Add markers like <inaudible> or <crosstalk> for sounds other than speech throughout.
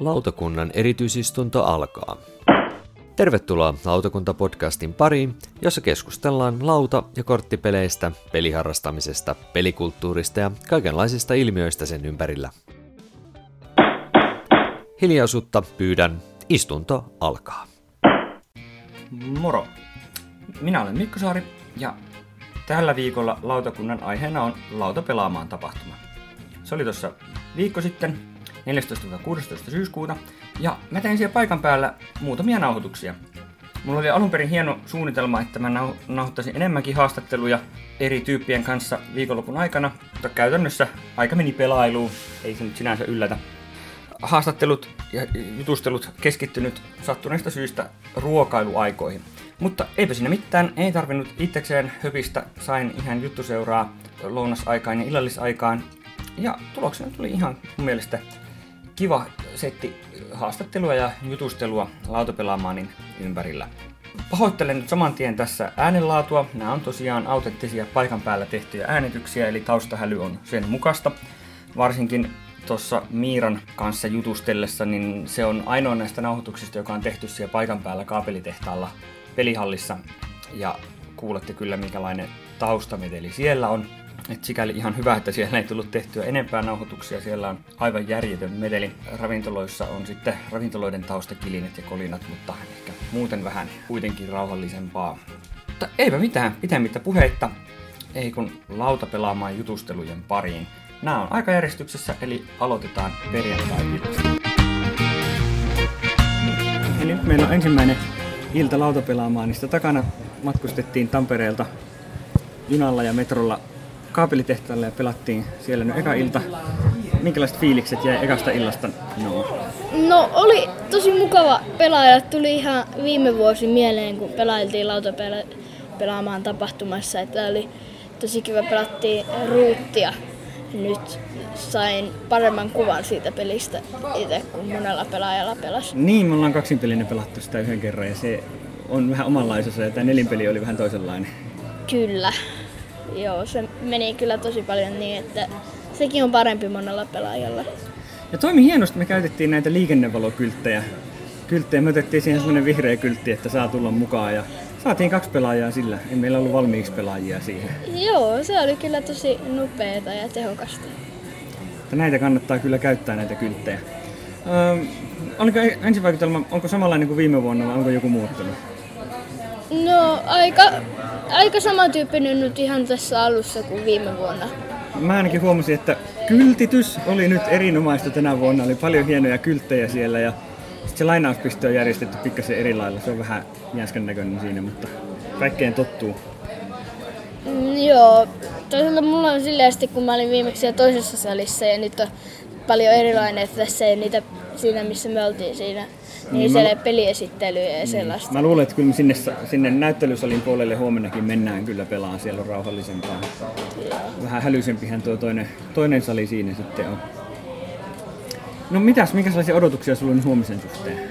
Lautakunnan erityisistunto alkaa. Tervetuloa Lautakunta-podcastin pariin, jossa keskustellaan lauta- ja korttipeleistä, peliharrastamisesta, pelikulttuurista ja kaikenlaisista ilmiöistä sen ympärillä. Hiljaisuutta pyydän, istunto alkaa. Moro! Minä olen Mikko Saari ja tällä viikolla lautakunnan aiheena on lauta pelaamaan tapahtuma. Se oli tuossa viikko sitten, 14-16 syyskuuta, ja mä tein siellä paikan päällä muutamia nauhoituksia. Mulla oli alun perin hieno suunnitelma, että mä nau- nauhoittaisin enemmänkin haastatteluja eri tyyppien kanssa viikonlopun aikana, mutta käytännössä aika meni pelailuun, ei se nyt sinänsä yllätä. Haastattelut ja jutustelut keskittynyt sattuneista syistä ruokailuaikoihin. Mutta eipä siinä mitään, ei tarvinnut itsekseen höpistä, sain ihan juttuseuraa lounasaikaan ja illallisaikaan. Ja tuloksena tuli ihan mun mielestä kiva setti haastattelua ja jutustelua lautapelaamaanin ympärillä. Pahoittelen nyt saman tien tässä äänenlaatua. Nämä on tosiaan autenttisia paikan päällä tehtyjä äänityksiä, eli taustahäly on sen mukasta. Varsinkin tuossa Miiran kanssa jutustellessa, niin se on ainoa näistä nauhoituksista, joka on tehty siellä paikan päällä kaapelitehtaalla pelihallissa. Ja kuulette kyllä, minkälainen taustameteli siellä on. Et sikäli ihan hyvä, että siellä ei tullut tehtyä enempää nauhoituksia. Siellä on aivan järjetön meteli. Ravintoloissa on sitten ravintoloiden taustakilinet ja kolinat, mutta ehkä muuten vähän kuitenkin rauhallisempaa. Mutta eipä mitään, pitemmittä puheitta. Ei kun lauta pelaamaan jutustelujen pariin. Nämä on aikajärjestyksessä, eli aloitetaan perjantai Eli nyt meillä on ensimmäinen ilta lautapelaamaan, niin sitä takana matkustettiin Tampereelta junalla ja metrolla kaapelitehtaalle ja pelattiin siellä nyt eka ilta. Minkälaiset fiilikset jäi ekasta illasta? No. No oli tosi mukava pelaaja. Tuli ihan viime vuosi mieleen, kun pelailtiin lautapelaamaan tapahtumassa. Että oli tosi kiva, pelattiin ruuttia. Nyt sain paremman kuvan siitä pelistä itse, kun monella pelaajalla pelasi. Niin, me ollaan kaksinpelinen pelattu sitä yhden kerran ja se on vähän omanlaisensa ja tämä nelinpeli oli vähän toisenlainen. Kyllä. Joo, se meni kyllä tosi paljon niin, että sekin on parempi monella pelaajalla. Ja toimi hienosti, me käytettiin näitä liikennevalokylttejä. Kylttejä, me otettiin siihen semmoinen vihreä kyltti, että saa tulla mukaan ja saatiin kaksi pelaajaa sillä. Ei meillä ollut valmiiksi pelaajia siihen. Joo, se oli kyllä tosi nopeeta ja tehokasta. Että näitä kannattaa kyllä käyttää näitä kylttejä. Öö, oliko ensivaikutelma, onko samanlainen kuin viime vuonna vai onko joku muuttunut? No aika, aika samantyyppinen nyt ihan tässä alussa kuin viime vuonna. Mä ainakin huomasin, että kyltitys oli nyt erinomaista tänä vuonna. Oli paljon hienoja kylttejä siellä ja sitten se lainauspiste on järjestetty pikkasen eri lailla. Se on vähän jäskän näköinen siinä, mutta kaikkeen tottuu. Mm, joo, toisaalta mulla on silleen kun mä olin viimeksi toisessa salissa ja nyt on paljon erilainen, että tässä ei niitä siinä, missä me oltiin siinä niin, siellä mä... peliesittelyjä ja sellaista. Mä luulen, että kyllä me sinne, sinne näyttelysalin puolelle huomennakin mennään kyllä pelaan, siellä on rauhallisempaa. Joo. Vähän hälysempihän tuo toinen, toinen sali siinä sitten on. No mitäs, minkälaisia odotuksia sulla on huomisen suhteen?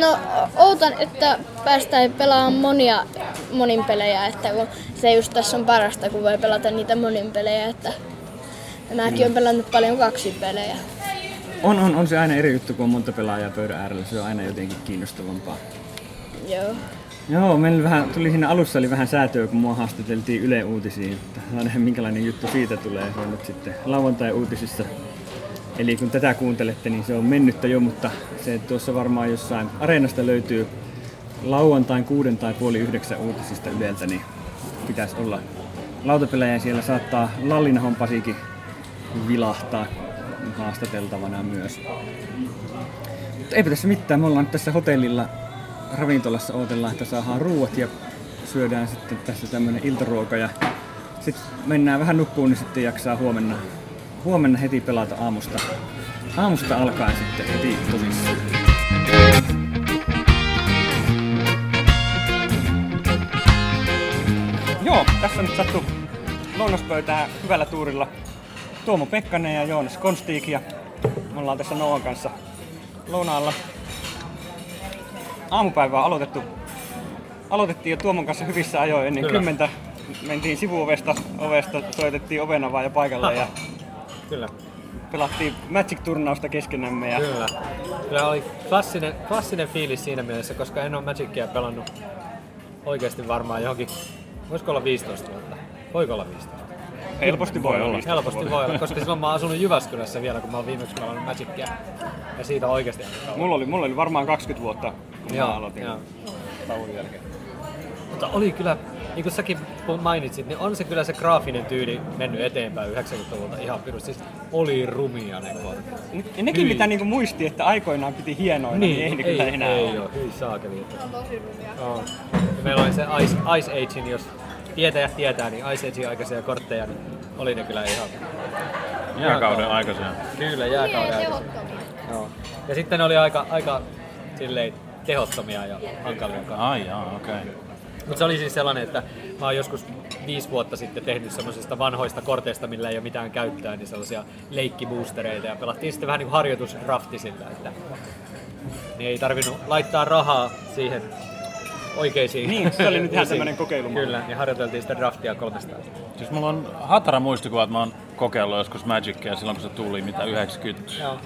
No ootan, että päästään pelaamaan monia monin pelejä, että kun se just tässä on parasta, kun voi pelata niitä monin pelejä, että mäkin olen pelannut paljon kaksi pelejä. On, on, on se aina eri juttu, kun on monta pelaajaa pöydän äärellä. Se on aina jotenkin kiinnostavampaa. Joo. Joo, meillä vähän, tuli siinä alussa oli vähän säätöä, kun mua haastateltiin Yle Uutisiin. Että minkälainen juttu siitä tulee. Se on nyt sitten lauantai-uutisissa. Eli kun tätä kuuntelette, niin se on mennyttä jo, mutta se tuossa varmaan jossain areenasta löytyy lauantain kuuden tai puoli yhdeksän uutisista Yleltä, niin pitäisi olla lautapelejä siellä. Saattaa Lallinahon Pasikin vilahtaa haastateltavana myös. Mutta eipä tässä mitään, me ollaan tässä hotellilla ravintolassa odotellaan, että saadaan ruuat ja syödään sitten tässä tämmönen iltaruoka. Ja sitten mennään vähän nukkuun, niin sitten jaksaa huomenna, huomenna heti pelata aamusta, aamusta alkaen sitten heti tosissaan. Joo, tässä on nyt sattu lounaspöytää hyvällä tuurilla Tuomo Pekkanen ja Joonas Konstiik ja me ollaan tässä Noan kanssa lounaalla. Aamupäivää aloitettu, aloitettiin jo Tuomon kanssa hyvissä ajoin ennen Kyllä. kymmentä. Mentiin sivuovesta, ovesta, soitettiin oven avaa ja paikalle ja <laughs> Kyllä. pelattiin Magic-turnausta keskenämme. Ja Kyllä. Kyllä oli klassinen, klassinen fiilis siinä mielessä, koska en ole Magicia pelannut oikeasti varmaan johonkin, voisiko olla 15 vuotta? Voiko olla 15? helposti voi olla. Helposti voi olla, koska silloin mä oon asunut Jyväskylässä vielä, kun mä oon viimeksi pelannut Magicia. Ja siitä oikeasti Mulla oli, mulla oli varmaan 20 vuotta, kun mä aloitin joo. tauon jälkeen. Mutta oli kyllä, niin kuin säkin mainitsit, niin on se kyllä se graafinen tyyli mennyt eteenpäin 90-luvulta ihan pirus. Siis oli rumia ne kortit. Ja nekin Hyi. mitä niinku muisti, että aikoinaan piti hienoina, niin, ei, ei kyllä enää ei ole. ole. Hyi saakeli. On tosi rumia. Ja meillä oli se Ice, Ice Agein, jos tietäjät tietää, niin Ice Agein aikaisia kortteja, niin oli ne kyllä ihan... Jääkauden aikaisia. Kyllä, Niin, jääkauden aikaisia. tehottomia. Joo. Ja sitten ne oli aika, aika silleen tehottomia ja hankalia. Ai jaa, okei. Okay. Mutta se oli siis sellainen, että mä oon joskus viisi vuotta sitten tehnyt semmoisista vanhoista korteista, millä ei ole mitään käyttöä, niin sellaisia leikkiboostereita ja pelattiin sitten vähän niin kuin harjoitusrafti sillä, että niin ei tarvinnut laittaa rahaa siihen oikeisiin. Niin, se oli nyt ihan tämmönen kokeilumalli. Kyllä, niin harjoiteltiin sitä draftia 300. Siis mulla on hatara muistikuva, että mä oon kokeillut joskus Magicia silloin kun se tuli, mitä 94? Joo.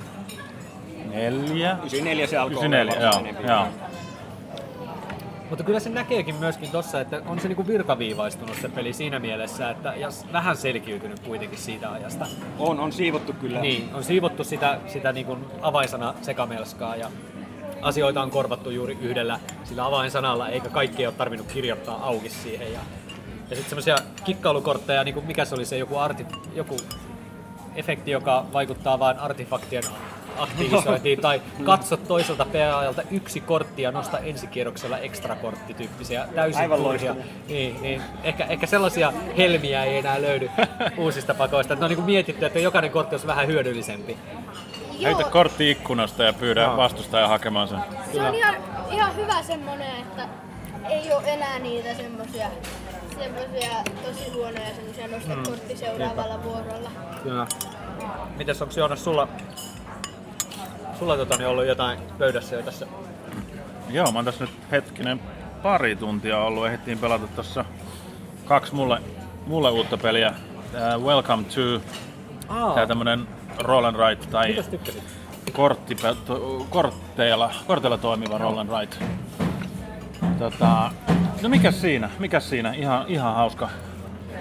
94 se alkoi 94, olla joo, joo. Mutta kyllä se näkeekin myöskin tossa, että on se niinku virtaviivaistunut se peli siinä mielessä, että ja vähän selkiytynyt kuitenkin siitä ajasta. On, on siivottu kyllä. Niin, on siivottu sitä, sitä niin kuin avainsana sekamelskaa ja asioita on korvattu juuri yhdellä sillä avainsanalla, eikä kaikki ole tarvinnut kirjoittaa auki siihen. Ja, ja sitten semmoisia kikkailukortteja, niin kuin mikä se oli se joku, arti, joku efekti, joka vaikuttaa vain artefaktien aktivisointiin, tai katso toiselta pelaajalta yksi kortti ja nosta ensikierroksella ekstra kortti tyyppisiä, täysin Aivan turhia. Niin, niin. Ehkä, ehkä sellaisia helmiä ei enää löydy uusista pakoista. Ne on niin mietitty, että jokainen kortti olisi vähän hyödyllisempi. Heitä kortti ikkunasta ja pyydä Joo. vastustaja hakemaan sen. se on ihan, ihan hyvä semmonen, että ei ole enää niitä semmosia, semmosia tosi huonoja semmosia nosta Mm. kortti seuraavalla vuorolla. Kyllä. Mites onko Joonas sulla, sulla tota, niin ollut jotain pöydässä jo tässä? Joo, mä oon tässä nyt hetkinen pari tuntia ollut. Ehdittiin pelata tossa kaksi mulle, mulle uutta peliä. Tää Welcome to, Aa, tää tämmönen roll and write tai kortti, kortteilla, korteilla toimiva roll and write. Tota, no mikäs siinä? Mikäs siinä? Ihan, ihan hauska,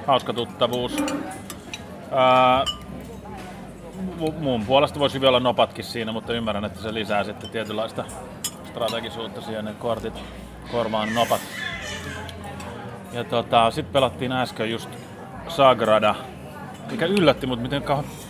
hauska tuttavuus. Ää, mu- mun puolesta voisi vielä olla nopatkin siinä, mutta ymmärrän, että se lisää sitten tietynlaista strategisuutta siihen, ne kortit korvaan nopat. Ja tota, sitten pelattiin äsken just Sagrada, mikä yllätti mut, miten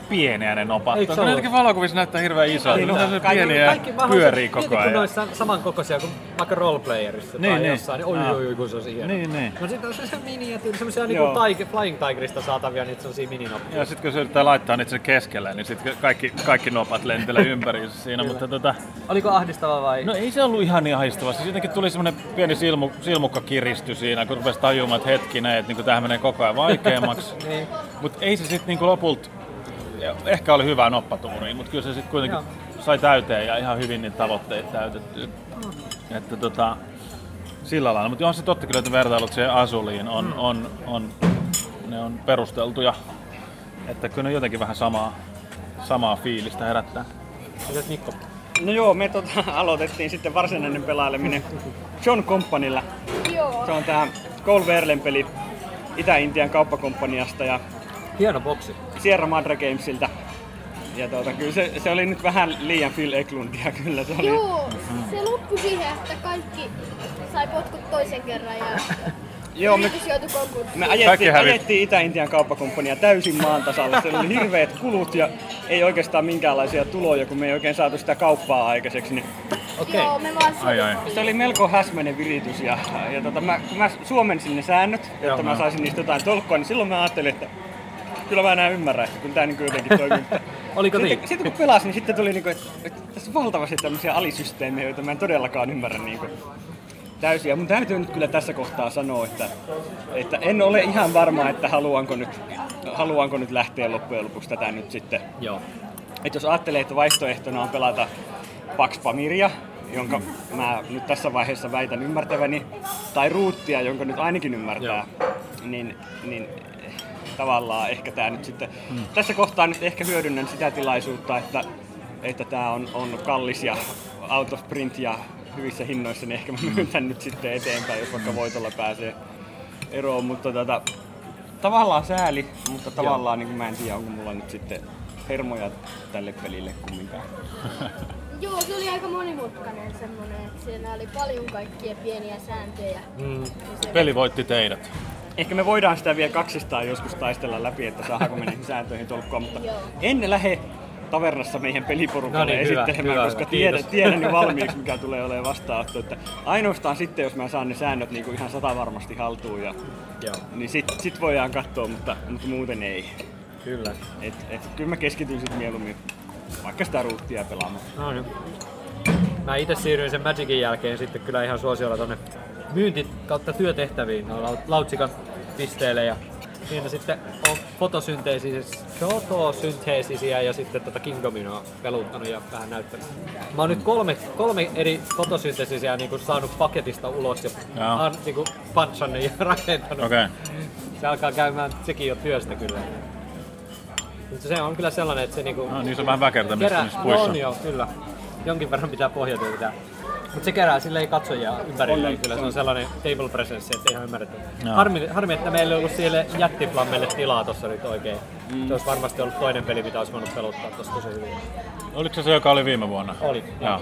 pieniä ne nopat. Eikö se. Ne jotenkin valokuvissa näyttää hirveän isolta, Niin, mutta no, se kaikki- pieniä Kaikki pyörii koko Mieti, kun ajan. ne olisi samankokoisia kuin vaikka roleplayerissa Niin, tai niin. jossain, niin oi, Aa. oi, oi, kun se olisi hieno. Niin, niin. No sitten on semmoisia miniatyri, semmoisia Joo. niinku taike, Flying Tigerista saatavia niitä semmoisia mininoppeja. Ja sitten kun se yrittää laittaa niitä sen keskelle, niin sitten kaikki, kaikki nopat lentelee ympäri siinä. mutta tota, Oliko ahdistava vai? no ei se ollut ihan niin ahdistavaa. Siis jotenkin tuli semmoinen pieni silmu, silmukka kiristyi siinä, kun rupesi tajumaan, että hetkinen, että niinku tämä menee koko ajan vaikeammaksi. <laughs> Niin. Mutta ei se sitten niinku lopulta, ehkä oli hyvää noppatuuria, mutta kyllä se sitten kuitenkin Joo. sai täyteen ja ihan hyvin niitä tavoitteita täytettyä. Että tota, sillä lailla. Mutta on se totta kyllä, että vertailut siihen Asuliin on, Mm. on, on, ne on perusteltuja. Että kyllä ne jotenkin vähän samaa, samaa fiilistä herättää. Mitäs Mikko? No joo, me tota, <laughs> aloitettiin sitten varsinainen pelaileminen John Companylla. Joo. Se on tää Cole Verlen peli Itä-Intian kauppakomppaniasta ja Hieno boksi. Sierra Madre Gamesilta. Ja tuota, kyllä se, se, oli nyt vähän liian Phil Eklundia kyllä se oli. Joo, se loppui siihen, että kaikki sai potkut toisen kerran ja <laughs> Joo, me, me ajettiin, ajettiin Itä-Intian kauppakomppania täysin maan tasalla. Se oli hirveät kulut ja ei oikeastaan minkäänlaisia tuloja, kun me ei oikein saatu sitä kauppaa aikaiseksi. Niin Okei. Joo, me vaan Ai ai. se oli melko häsmäinen viritys ja, ja tota, mä, kun mä suomensin ne säännöt, jotta Joo. mä saisin niistä jotain tolkkua, niin silloin mä ajattelin, että kyllä mä enää ymmärrän, että kyllä tää niin jotenkin toimii. <laughs> Oliko sitten, niin? sitten kun pelasin, niin sitten tuli niinku, että, että tässä on valtavasti tämmöisiä alisysteemejä, joita mä en todellakaan ymmärrä niinku täysin. Ja mun täytyy nyt kyllä tässä kohtaa sanoa, että, että en ole ihan varma, että haluanko nyt, haluanko nyt lähteä loppujen lopuksi tätä nyt sitten. Joo. Että jos ajattelee, että vaihtoehtona on pelata Pax Pamiria, jonka mä nyt tässä vaiheessa väitän ymmärtäväni, tai ruuttia, jonka nyt ainakin ymmärtää, niin, niin tavallaan ehkä tämä nyt sitten... Hmm. Tässä kohtaa nyt ehkä hyödynnän sitä tilaisuutta, että että tämä on, on kallis ja out of print ja hyvissä hinnoissa, niin ehkä mä myyn tän nyt sitten eteenpäin, jos vaikka voitolla pääsee eroon. Mutta tota, tavallaan sääli, mutta tavallaan niin mä en tiedä, onko mulla nyt sitten hermoja tälle pelille kumminkaan. <laughs> Joo, se oli aika monimutkainen semmonen, että siellä oli paljon kaikkia pieniä sääntöjä. Mm. Se... Peli voitti teidät. Ehkä me voidaan sitä vielä kaksistaan joskus taistella läpi, että saadaanko me niihin sääntöihin tolkkua, mutta en lähde tavernassa meidän peliporukalle no niin, esittelemään, hyvä, koska tiedän, tiedän jo valmiiksi, mikä tulee olemaan vastaanotto. Että ainoastaan sitten, jos mä saan ne säännöt niin kuin ihan sata varmasti haltuun, ja, Joo. niin sit, sit voidaan katsoa, mutta, mutta muuten ei. Kyllä. Et, et, kyllä mä keskityn sitten mieluummin vaikka sitä ruuttia pelaamaan. No niin. Mä itse siirryin sen Magicin jälkeen sitten kyllä ihan suosiolla tonne myynti kautta työtehtäviin no, Lautsikan pisteelle ja Siinä sitten on fotosynteesisiä ja sitten tota Kingdomin on peluttanut ja vähän näyttänyt. Mä oon nyt kolme, kolme eri fotosynteesisiä niin kuin saanut paketista ulos ja an, niin kuin punchannut ja <laughs> rakentanut. Okay. Se alkaa käymään sekin jo työstä kyllä. Mutta se on kyllä sellainen, että se niinku... No, niin se on vähän väkertämistä kerää, puissa. On joo, kyllä. Jonkin verran pitää pohjatyötä mutta se kerää silleen katsojia ympärille. On, kyllä se on sellainen table presence, että ihan ymmärretty. Harmi, harmi, että meillä ei ollut siellä jättiflammelle tilaa tuossa nyt oikein. Mm. Se olisi varmasti ollut toinen peli, mitä olisi voinut peluttaa tuossa tosi hyvin. Oliko se se, joka oli viime vuonna? Oli, joo.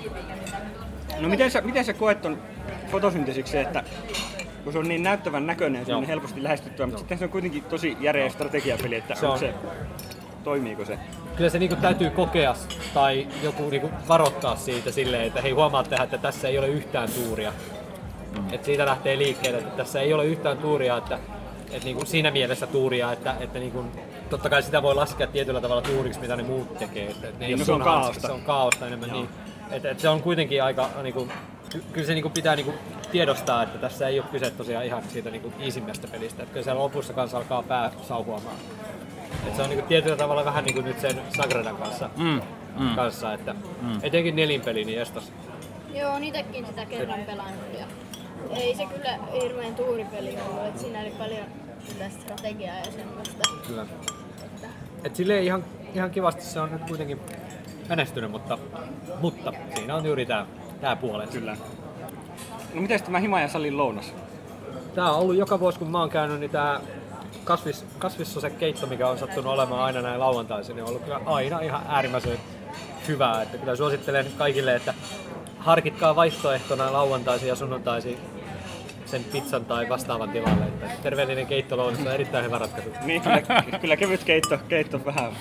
No miten sä, miten sä koet ton fotosynteesiksi että kun se on niin näyttävän näköinen, se on helposti lähestyttävä, mutta sitten se on kuitenkin tosi järeä strategiapeli, että se on, se, toimiiko se? kyllä se niinku täytyy kokea tai joku niinku varoittaa siitä silleen, että hei huomaatte, että tässä ei ole yhtään tuuria. Mm. Et siitä lähtee liikkeelle, että tässä ei ole yhtään tuuria, että et niinku siinä mielessä tuuria, että, että niinku, totta kai sitä voi laskea tietyllä tavalla tuuriksi, mitä ne muut tekee. Että, ne niin, no se on kaaosta. Se on kaaosta enemmän. Niin. Et, et se on kuitenkin aika, niinku, kyllä se niinku pitää niinku tiedostaa, että tässä ei ole kyse tosiaan ihan siitä niinku iisimmästä pelistä. Että kyllä siellä lopussa kanssa alkaa pää sauhuamaan. Et se on niinku tietyllä tavalla vähän niinku nyt sen Sagradan kanssa, mm, mm. kanssa että mm. etenkin nelinpeli, niin estos. Joo, niitäkin sitä kerran pelannut ja ei se kyllä hirveän tuuripeli ollut, että siinä oli paljon sitä strategiaa ja semmoista. Kyllä. Et silleen ihan, ihan kivasti se on nyt kuitenkin menestynyt, mutta, mutta siinä on juuri tää, tää puolen. Kyllä. No miten tämä Himajan salin lounas? Tää on ollut joka vuosi kun mä oon käynyt, niin tää kasvis, keitto, mikä on sattunut olemaan aina näin lauantaisin, niin on ollut kyllä aina ihan äärimmäisen hyvää. Että kyllä suosittelen kaikille, että harkitkaa vaihtoehtona lauantaisin ja sunnuntaisin sen pizzan tai vastaavan tilalle. Että terveellinen keitto on erittäin hyvä ratkaisu. niin, kyllä, <laughs> kyllä kevyt keitto, keitto vähän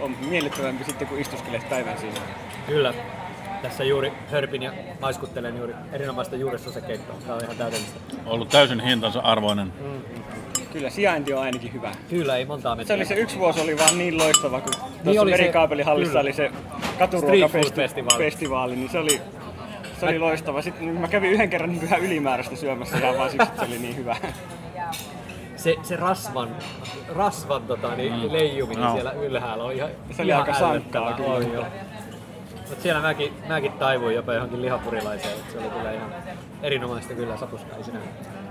on miellyttävämpi sitten, kun istuskelet päivän siinä. Kyllä. Tässä juuri hörpin ja maiskuttelen juuri erinomaista keittoa. Tämä on ihan täydellistä. Ollut täysin hintansa arvoinen. Mm-hmm. Kyllä, sijainti on ainakin hyvä. Kyllä, ei montaa metriä. Se oli se yksi vuosi oli vaan niin loistava, kun niin tuossa merikaapelihallissa oli se katuruokafestivaali, niin se oli, se oli loistava. Sitten mä kävin yhden kerran niin ihan ylimääräistä syömässä ihan vaan siksi, että se oli niin hyvä. Se, se rasvan, rasvan tota, niin, mm. leijuminen no. siellä ylhäällä oli ihan Se oli ihan aika sankkaa kyllä. Mutta siellä mäkin, mäkin taivuin jopa johonkin lihapurilaiseen, se oli kyllä ihan erinomaista kyllä sapuskaa ei.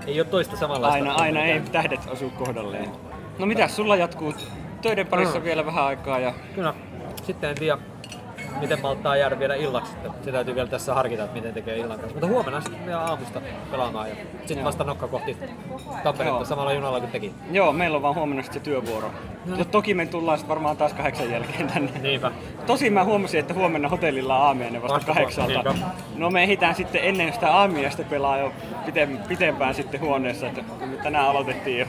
Ei ole toista samanlaista. Aina, aina ei tähdet osu kohdalleen. No mitä sulla jatkuu töiden parissa mm. vielä vähän aikaa ja... Kyllä. Sitten en tiedä, miten malttaa jäädä vielä illaksi. Se täytyy vielä tässä harkita, että miten tekee illan kanssa. Mutta huomenna sitten vielä aamusta pelaamaan ja sitten vasta nokka kohti Tamperetta samalla junalla kuin teki. Joo, meillä on vaan huomenna sitten se työvuoro. No. Ja toki me tullaan sitten varmaan taas kahdeksan jälkeen tänne. Niinpä. Tosin mä huomasin, että huomenna hotellilla on aamiainen vasta vasta kahdeksalta. Niinpä. No me ehditään sitten ennen sitä aamiaista pelaa jo pitempään sitten huoneessa. Että tänään aloitettiin jo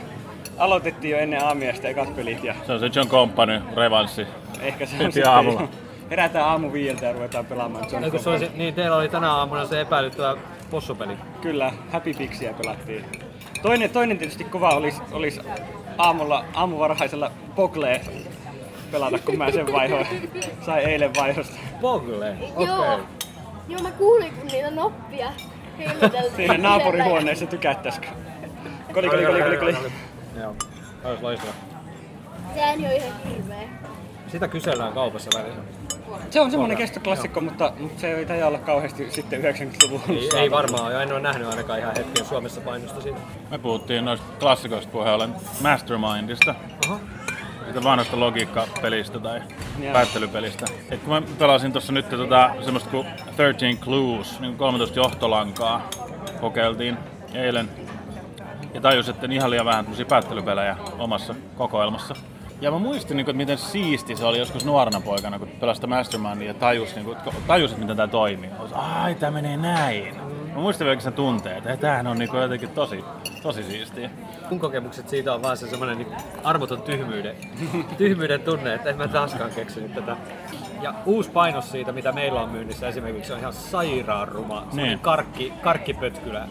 aloitettiin jo ennen aamiaista ekat pelit. Ja... Se on se John Company revanssi. Ehkä se on sitten aamulla herätään aamu viieltä ja ruvetaan pelaamaan John Eikö se olisi, niin teillä oli tänä aamuna se epäilyttävä possupeli. Kyllä, Happy Pixiä pelattiin. Toinen, toinen tietysti kova olisi, olisi aamulla, aamuvarhaisella Pogle pelata, kun mä sen vaihoin. Sai eilen vaihosta. Pogle? Okei. Okay. Joo. Joo, mä kuulin, kun niitä noppia Siinä naapurihuoneessa tykättäisikö? Koli, koli, koli, koli, koli. Joo, olisi loistava. Sehän on ihan hirveä. Sitä kysellään kaupassa välillä. Se on semmoinen kestoklassikko, mutta, mutta se ei taida olla kauheasti sitten 90-luvun Ei, ei varmaan, ja en ole nähnyt ainakaan ihan hetken Suomessa painosta siitä. Me puhuttiin noista klassikoista puheen Mastermindista. Oho. Sitä vanhasta logiikkapelistä tai Joo. päättelypelistä. Et kun mä pelasin tuossa nyt tota, semmoista kuin 13 Clues, niin 13 johtolankaa kokeiltiin eilen. Ja tajusin, että ihan liian vähän tämmöisiä päättelypelejä omassa kokoelmassa. Ja mä muistin, niin kuin, että miten siisti se oli joskus nuorena poikana, kun pelasi Mastermindia ja tajus, niin kuin, tajus, miten tämä toimii. Mä olisin, Ai, tämä menee näin. Mä muistin vielä sen tunteen, että tämähän on niin kuin, jotenkin tosi, tosi siistiä. Mun kokemukset siitä on vaan se semmoinen niin armoton tyhmyyden, tyhmyyden tunne, että en mä taaskaan keksinyt tätä. Ja uusi painos siitä, mitä meillä on myynnissä esimerkiksi, on ihan sairaan ruma. Semmoinen Niin. karkki, karkkipötkylä.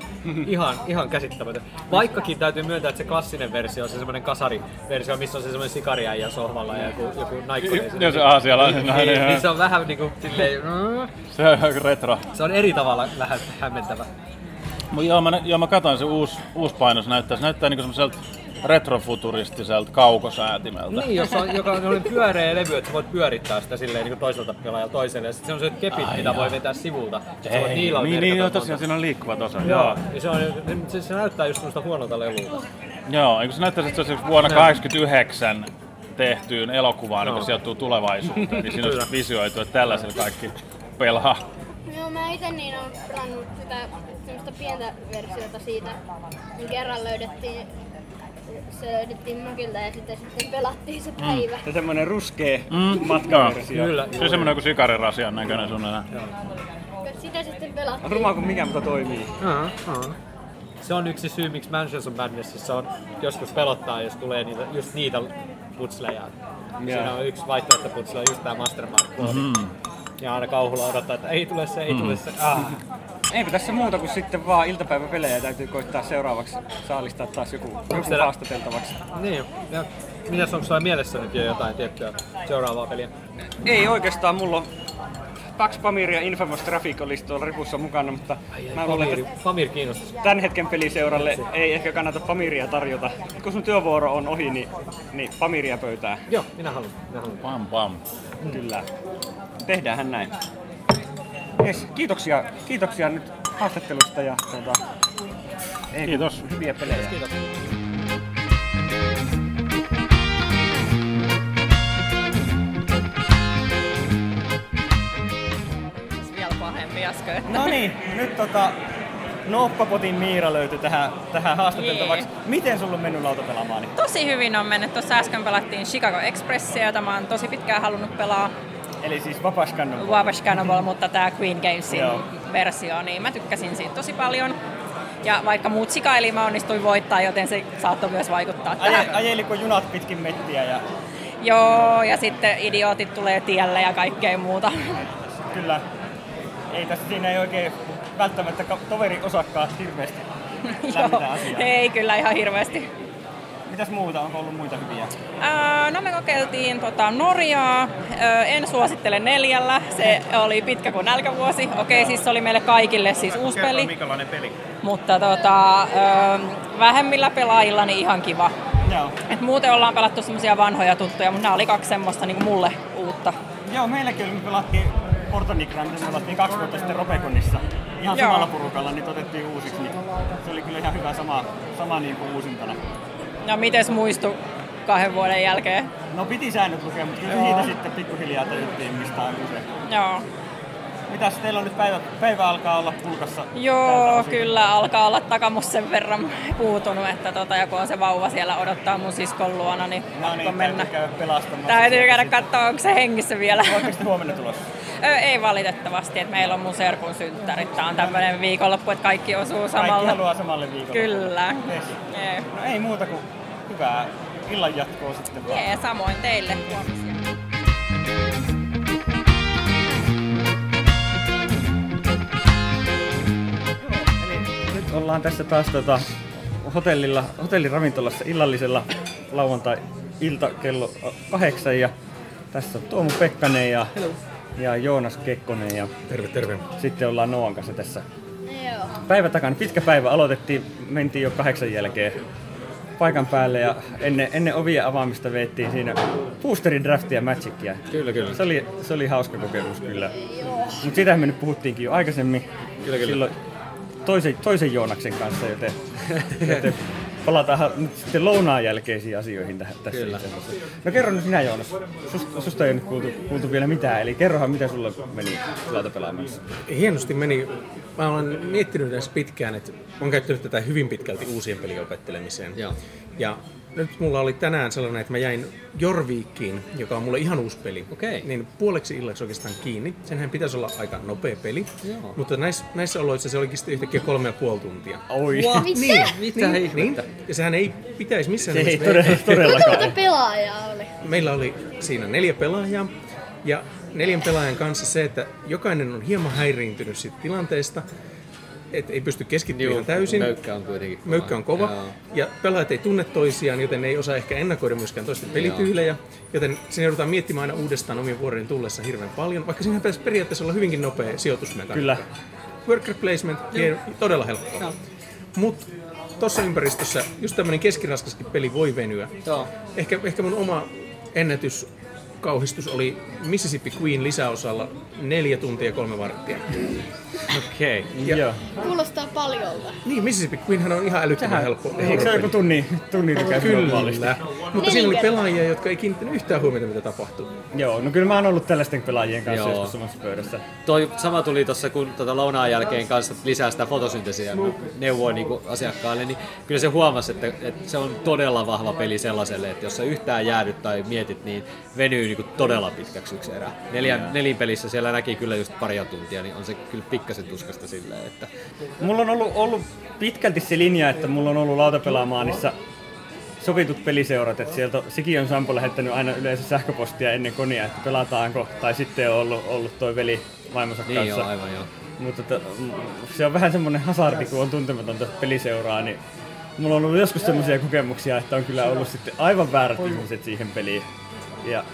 Ihan, ihan käsittämätön. Vaikkakin täytyy myöntää, että se klassinen versio on se semmoinen kasariversio, missä on se semmoinen sikariäijä sohvalla ja joku, joku. Ja se aasialainen niin, nainen. niin, se on vähän niinku silleen, mm, Se on retro. se on eri tavalla vähän hämmentävä. Mut Joo, mä, joo, mä katsoin se uusi, uusi painos näyttää. Se näyttää niinku semmoiselta retrofuturistiselta kaukosäätimeltä. Niin, jos on, joka on pyöreä levy, että sä voit pyörittää sitä silleen niin toiselta pelaajalta toiselle. Ja sitten se on se kepit, Ai mitä jaa. voi vetää sivulta. Sä voit niillä niin, niin joo, tosiaan siinä on liikkuvat osat. Joo, ja se, on, se, se näyttää just semmoista huonolta levulta. Joo, eikö se näyttäisi, että se olisi vuonna 1989 tehtyyn elokuvaan, joka sijoittuu tulevaisuuteen, niin siinä olisi visioitu, että tällaisella kaikki pelaa. Joo, mä itse niin on pelannut sitä semmoista pientä versiota siitä. Niin kerran löydettiin, se löydettiin mökiltä ja sitten, sitten pelattiin se päivä. Se semmoinen ruskea Mm, matkaversio. Kyllä. Se on semmoinen kuin sikarirasian näköinen suunnilleen. Sitä sitten pelattiin. Ruma kuin mikä, mutta toimii. Aha, aha. Se on yksi syy, miksi Mansions of Madnessissa on joskus pelottaa, jos tulee niitä, just niitä putsleja. Siinä on yksi vaihtoehto putsle, just tää Mastermind. Mm. Ja aina kauhulla odottaa, että ei tule se, ei tule se. Ah. Eipä tässä muuta kuin sitten vaan iltapäiväpelejä täytyy koittaa seuraavaksi saalistaa taas joku, joku teillä- haastateltavaksi. Niin, ja mitäs onko sulla mielessä nyt jo jotain tiettyä seuraavaa peliä? Ei oikeastaan, mulla on kaksi Pamiria Infamous Traffic olisi tuolla ripussa mukana, mutta mä luulen, Pamir, että Pamir kiinnostus. tämän hetken peliseuralle ei ehkä kannata Pamiria tarjota. Kun sun työvuoro on ohi, niin, niin Pamiria pöytää. Joo, minä haluan. Minä haluan. Pam pam. Kyllä. Tehdäänhän näin. Yes, kiitoksia, kiitoksia nyt haastattelusta ja tuota, ei, Kiitos. hyviä pelejä. Kiitos. vielä pahempi äsken. No niin, nyt tota, Noppapotin Miira löytyi tähän, tähän haastateltavaksi. Miten sulla on mennyt lautapelaamaan? Tosi hyvin on mennyt. Tuossa äsken pelattiin Chicago Expressia, jota mä oon tosi pitkään halunnut pelaa. Eli siis Vapaskannon. Cannibal, mutta tämä Queen Gamesin Joo. versio, niin mä tykkäsin siitä tosi paljon. Ja vaikka muut sikaili, mä onnistuin voittaa, joten se saattoi myös vaikuttaa tähän. Aje, ajeliko junat pitkin mettiä ja Joo, ja sitten idiootit tulee tielle ja kaikkea muuta. kyllä ei tässä siinä ei oikein välttämättä toveri osakkaat hirveästi <laughs> asiaa. ei kyllä ihan hirveästi. Mitäs muuta? Onko ollut muita hyviä? Ää, no me kokeiltiin tota, Norjaa. Ää, en suosittele neljällä. Se oli pitkä kuin nälkävuosi. Okei, siis se oli meille kaikille siis uusi peli. minkälainen peli. Mutta tota, ää, vähemmillä pelaajilla niin ihan kiva. Joo. Et muuten ollaan pelattu semmosia vanhoja tuttuja, mutta nämä oli kaksi semmoista niin mulle uutta. Joo, meilläkin oli, me pelattiin Portonikran, me pelattiin kaksi vuotta sitten Robeconissa. Ihan Joo. samalla porukalla, niin otettiin uusiksi. Niin se oli kyllä ihan hyvä sama, sama niin kuin uusintana. Ja mites muistu kahden vuoden jälkeen? No piti säännöt lukea, mutta kyllä Joo. siitä sitten pikkuhiljaa tajuttiin, mistä on kyse. Joo. Mitäs teillä on nyt päivä, päivä alkaa olla pulkassa? Joo, kyllä alkaa olla takamus sen verran puutunut, että tota, ja kun on se vauva siellä odottaa mun siskon luona, niin No niin, mennä. täytyy käydä pelastamaan. Täytyy käydä katsoa, onko se hengissä vielä. Te huomenna tulossa? Ö, ei valitettavasti, että meillä on mun serkun synttärit. Tää on tämmönen viikonloppu, että kaikki osuu Kaikki samalla. haluaa samalle viikolle. Kyllä. Yes. Jee. No ei muuta kuin hyvää illan jatkoa sitten vaan. Jee, samoin teille. Huomisia. Nyt ollaan tässä taas tota, hotellilla, hotelliravintolassa illallisella lauantai-ilta kello kahdeksan ja tässä on Tuomo Pekkanen ja, ja Joonas Kekkonen ja Terve, terve. sitten ollaan Noan kanssa tässä Joo. päivä takana. Pitkä päivä aloitettiin, mentiin jo kahdeksan jälkeen paikan päälle ja ennen, ennen ovien avaamista veettiin siinä boosterin draftia Magicia. Kyllä, kyllä. Se oli, se oli hauska kokemus kyllä. Mutta sitähän me nyt puhuttiinkin jo aikaisemmin. Kyllä, kyllä. Silloin toisen, toisen Joonaksen kanssa, joten, <laughs> joten palataan nyt sitten lounaan jälkeisiin asioihin tähän, tässä Kyllä. No kerro nyt sinä Joonas, susta, susta ei nyt kuultu, kuultu vielä mitään, eli kerrohan mitä sulla meni lautapelaamassa. Hienosti meni. Mä olen miettinyt tässä pitkään, että olen käyttänyt tätä hyvin pitkälti uusien pelien opettelemiseen. Joo. Ja nyt mulla oli tänään sellainen, että mä jäin Jorviikkiin, joka on mulle ihan uusi peli. Okei. Niin puoleksi illaksi oikeastaan kiinni. Senhän pitäisi olla aika nopea peli. Joo. Mutta näissä, näissä oloissa se olikin sitten yhtäkkiä kolme ja puoli tuntia. Oi, Mitä? Mitä niin, ihmettä? ja sehän ei pitäisi missään se ei nimessä- todella, Monta todellakaan. pelaajaa oli? Meillä oli siinä neljä pelaajaa ja neljän pelaajan kanssa se, että jokainen on hieman häiriintynyt siitä tilanteesta, että ei pysty keskittymään ihan täysin. Möykkä on kuitenkin kova. Möykkä on kova Joo. ja pelaajat ei tunne toisiaan, joten ne ei osaa ehkä ennakoida myöskään toisten pelityylejä, joten siinä joudutaan miettimään aina uudestaan omien vuorojen tullessa hirveän paljon, vaikka siinä pitäisi periaatteessa olla hyvinkin nopea sijoitusmekaniikka. Kyllä. Worker placement, hier, todella helppoa. Mutta tuossa ympäristössä just tämmöinen keskiraskaskin peli voi venyä. Joo. Ehkä, ehkä mun oma ennätys kauhistus oli Mississippi Queen lisäosalla neljä tuntia ja kolme varttia. Okei. Ja- Joo. Kuulostaa paljolta. Niin, Mississippi Queenhan on ihan älyttömän helppo. Eikö se ole joku tunni, tunni tykäy normaalisti? Kyllä. Mutta siinä oli pelaajia, jotka ei kiinnittänyt yhtään huomiota, mitä tapahtuu. Joo, no kyllä mä oon ollut tällaisten pelaajien kanssa Joo. joskus samassa pöydässä. Toi sama tuli tuossa, kun tota lounaan jälkeen kanssa lisää sitä fotosynteesiä neuvoin niin asiakkaalle, niin kyllä se huomasi, että, että, se on todella vahva peli sellaiselle, että jos sä yhtään jäädyt tai mietit, niin venyy niin todella pitkäksi yksi erä. Neljän, nelin pelissä siellä näki kyllä just paria tuntia, niin on se kyllä pikkasen tuskasta silleen, että Mulla on ollut, ollut pitkälti se linja, että mulla on ollut lautapelaamaanissa sovitut peliseurat, että sieltä on- Siki on Sampo lähettänyt aina yleensä sähköpostia ennen konia, että pelataanko, tai sitten on ollut, ollut toi veli vaimonsa niin kanssa. joo, aivan joo. Mutta tota, mm, se on vähän semmoinen hasardi, kun on tuntematonta peliseuraa, niin mulla on ollut joskus semmoisia kokemuksia, että on kyllä ollut sitten aivan väärät ihmiset siihen peliin. Ja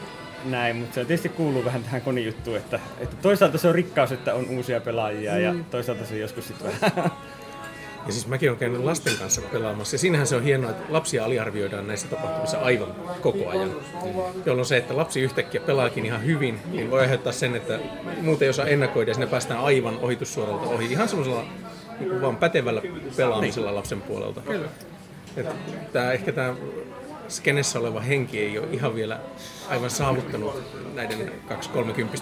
näin, mutta se tietysti kuuluu vähän tähän konijuttuun, että, että toisaalta se on rikkaus, että on uusia pelaajia ja toisaalta se joskus sitten vähän <laughs> Ja siis mäkin olen käynyt lasten kanssa pelaamassa. Ja siinähän se on hienoa, että lapsia aliarvioidaan näissä tapahtumissa aivan koko ajan. Jolloin se, että lapsi yhtäkkiä pelaakin ihan hyvin, niin voi aiheuttaa sen, että muuten ei osaa ennakoida ja sinne päästään aivan ohitussuoralta ohi. Ihan semmoisella niin vaan pätevällä pelaamisella lapsen puolelta. Kyllä. Tämä, ehkä tämä skenessä oleva henki ei ole ihan vielä aivan saavuttanut näiden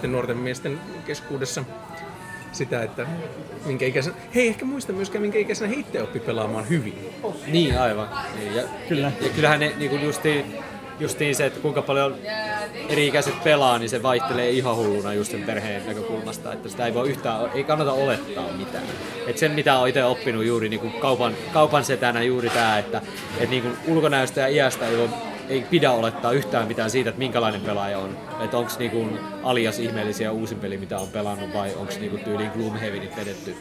2-30 nuorten miesten keskuudessa sitä, että minkä ikäisenä, hei ehkä muista myöskään minkä ikäisenä he itse oppi pelaamaan hyvin. Niin, aivan. Niin, ja, Kyllä. Ja kyllähän ne niin justiin, justiin se, että kuinka paljon eri-ikäiset pelaa, niin se vaihtelee ihan hulluna just sen perheen näkökulmasta, että sitä ei voi yhtään, ei kannata olettaa mitään. Et sen mitä olen itse oppinut juuri niin kuin kaupan, kaupan setänä juuri tämä, että et niin kuin ulkonäöstä ja iästä ei, voi, ei pidä olettaa yhtään mitään siitä, että minkälainen pelaaja on. Että onko niin alias ihmeellisiä uusin peli, mitä on pelannut, vai onko niin tyyliin Gloomhavenit vedetty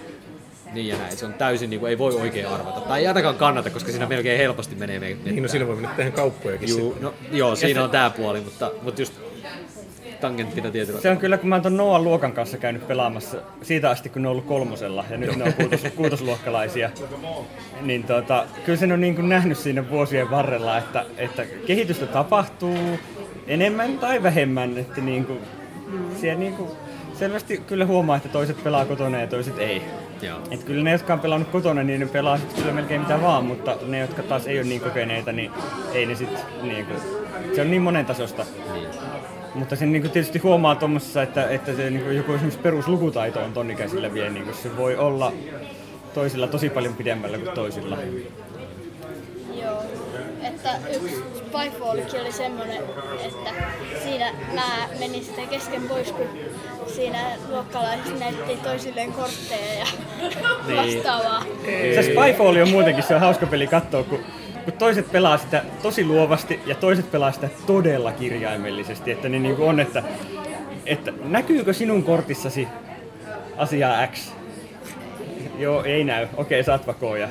niin ja näin. Se on täysin, niin kuin, ei voi oikein arvata. Tai ei ainakaan kannata, koska siinä melkein helposti menee me- Niin, no siinä voi mennä tehdä kauppojakin Juu, sitten. no, joo, siinä on tää puoli, mutta, mutta just tangenttina tietyllä. Se on kyllä, kun mä oon ton Noan luokan kanssa käynyt pelaamassa siitä asti, kun ne on ollut kolmosella ja nyt ne on kuutos, kuutosluokkalaisia. Niin tota, kyllä sen on niin kuin nähnyt siinä vuosien varrella, että, että kehitystä tapahtuu enemmän tai vähemmän. Että niin kuin, siellä niin kuin, selvästi kyllä huomaa, että toiset pelaa kotona ja toiset ei. Joo. Et kyllä ne, jotka on pelannut kotona, niin ne pelaa sit kyllä melkein mitä vaan, mutta ne, jotka taas ei ole niin kokeneita, niin ei ne sit niinku, se on niin monen tasosta. Mutta sen niinku tietysti huomaa tuommoisessa, että, että se niinku joku esimerkiksi peruslukutaito on ton ikäisillä vielä, niinku se voi olla toisilla tosi paljon pidemmällä kuin toisilla. Että yksi Spyfallikin oli semmonen, että siinä mä menin sitten kesken pois, kun siinä luokkalaiset näytti toisilleen kortteja ja vastaavaa. Se Spyfall on muutenkin se on hauska peli katsoa, kun, kun toiset pelaa sitä tosi luovasti ja toiset pelaa sitä todella kirjaimellisesti. Että ne niinku on, että, että näkyykö sinun kortissasi asiaa X? Joo, ei näy. Okei, saat vakoja.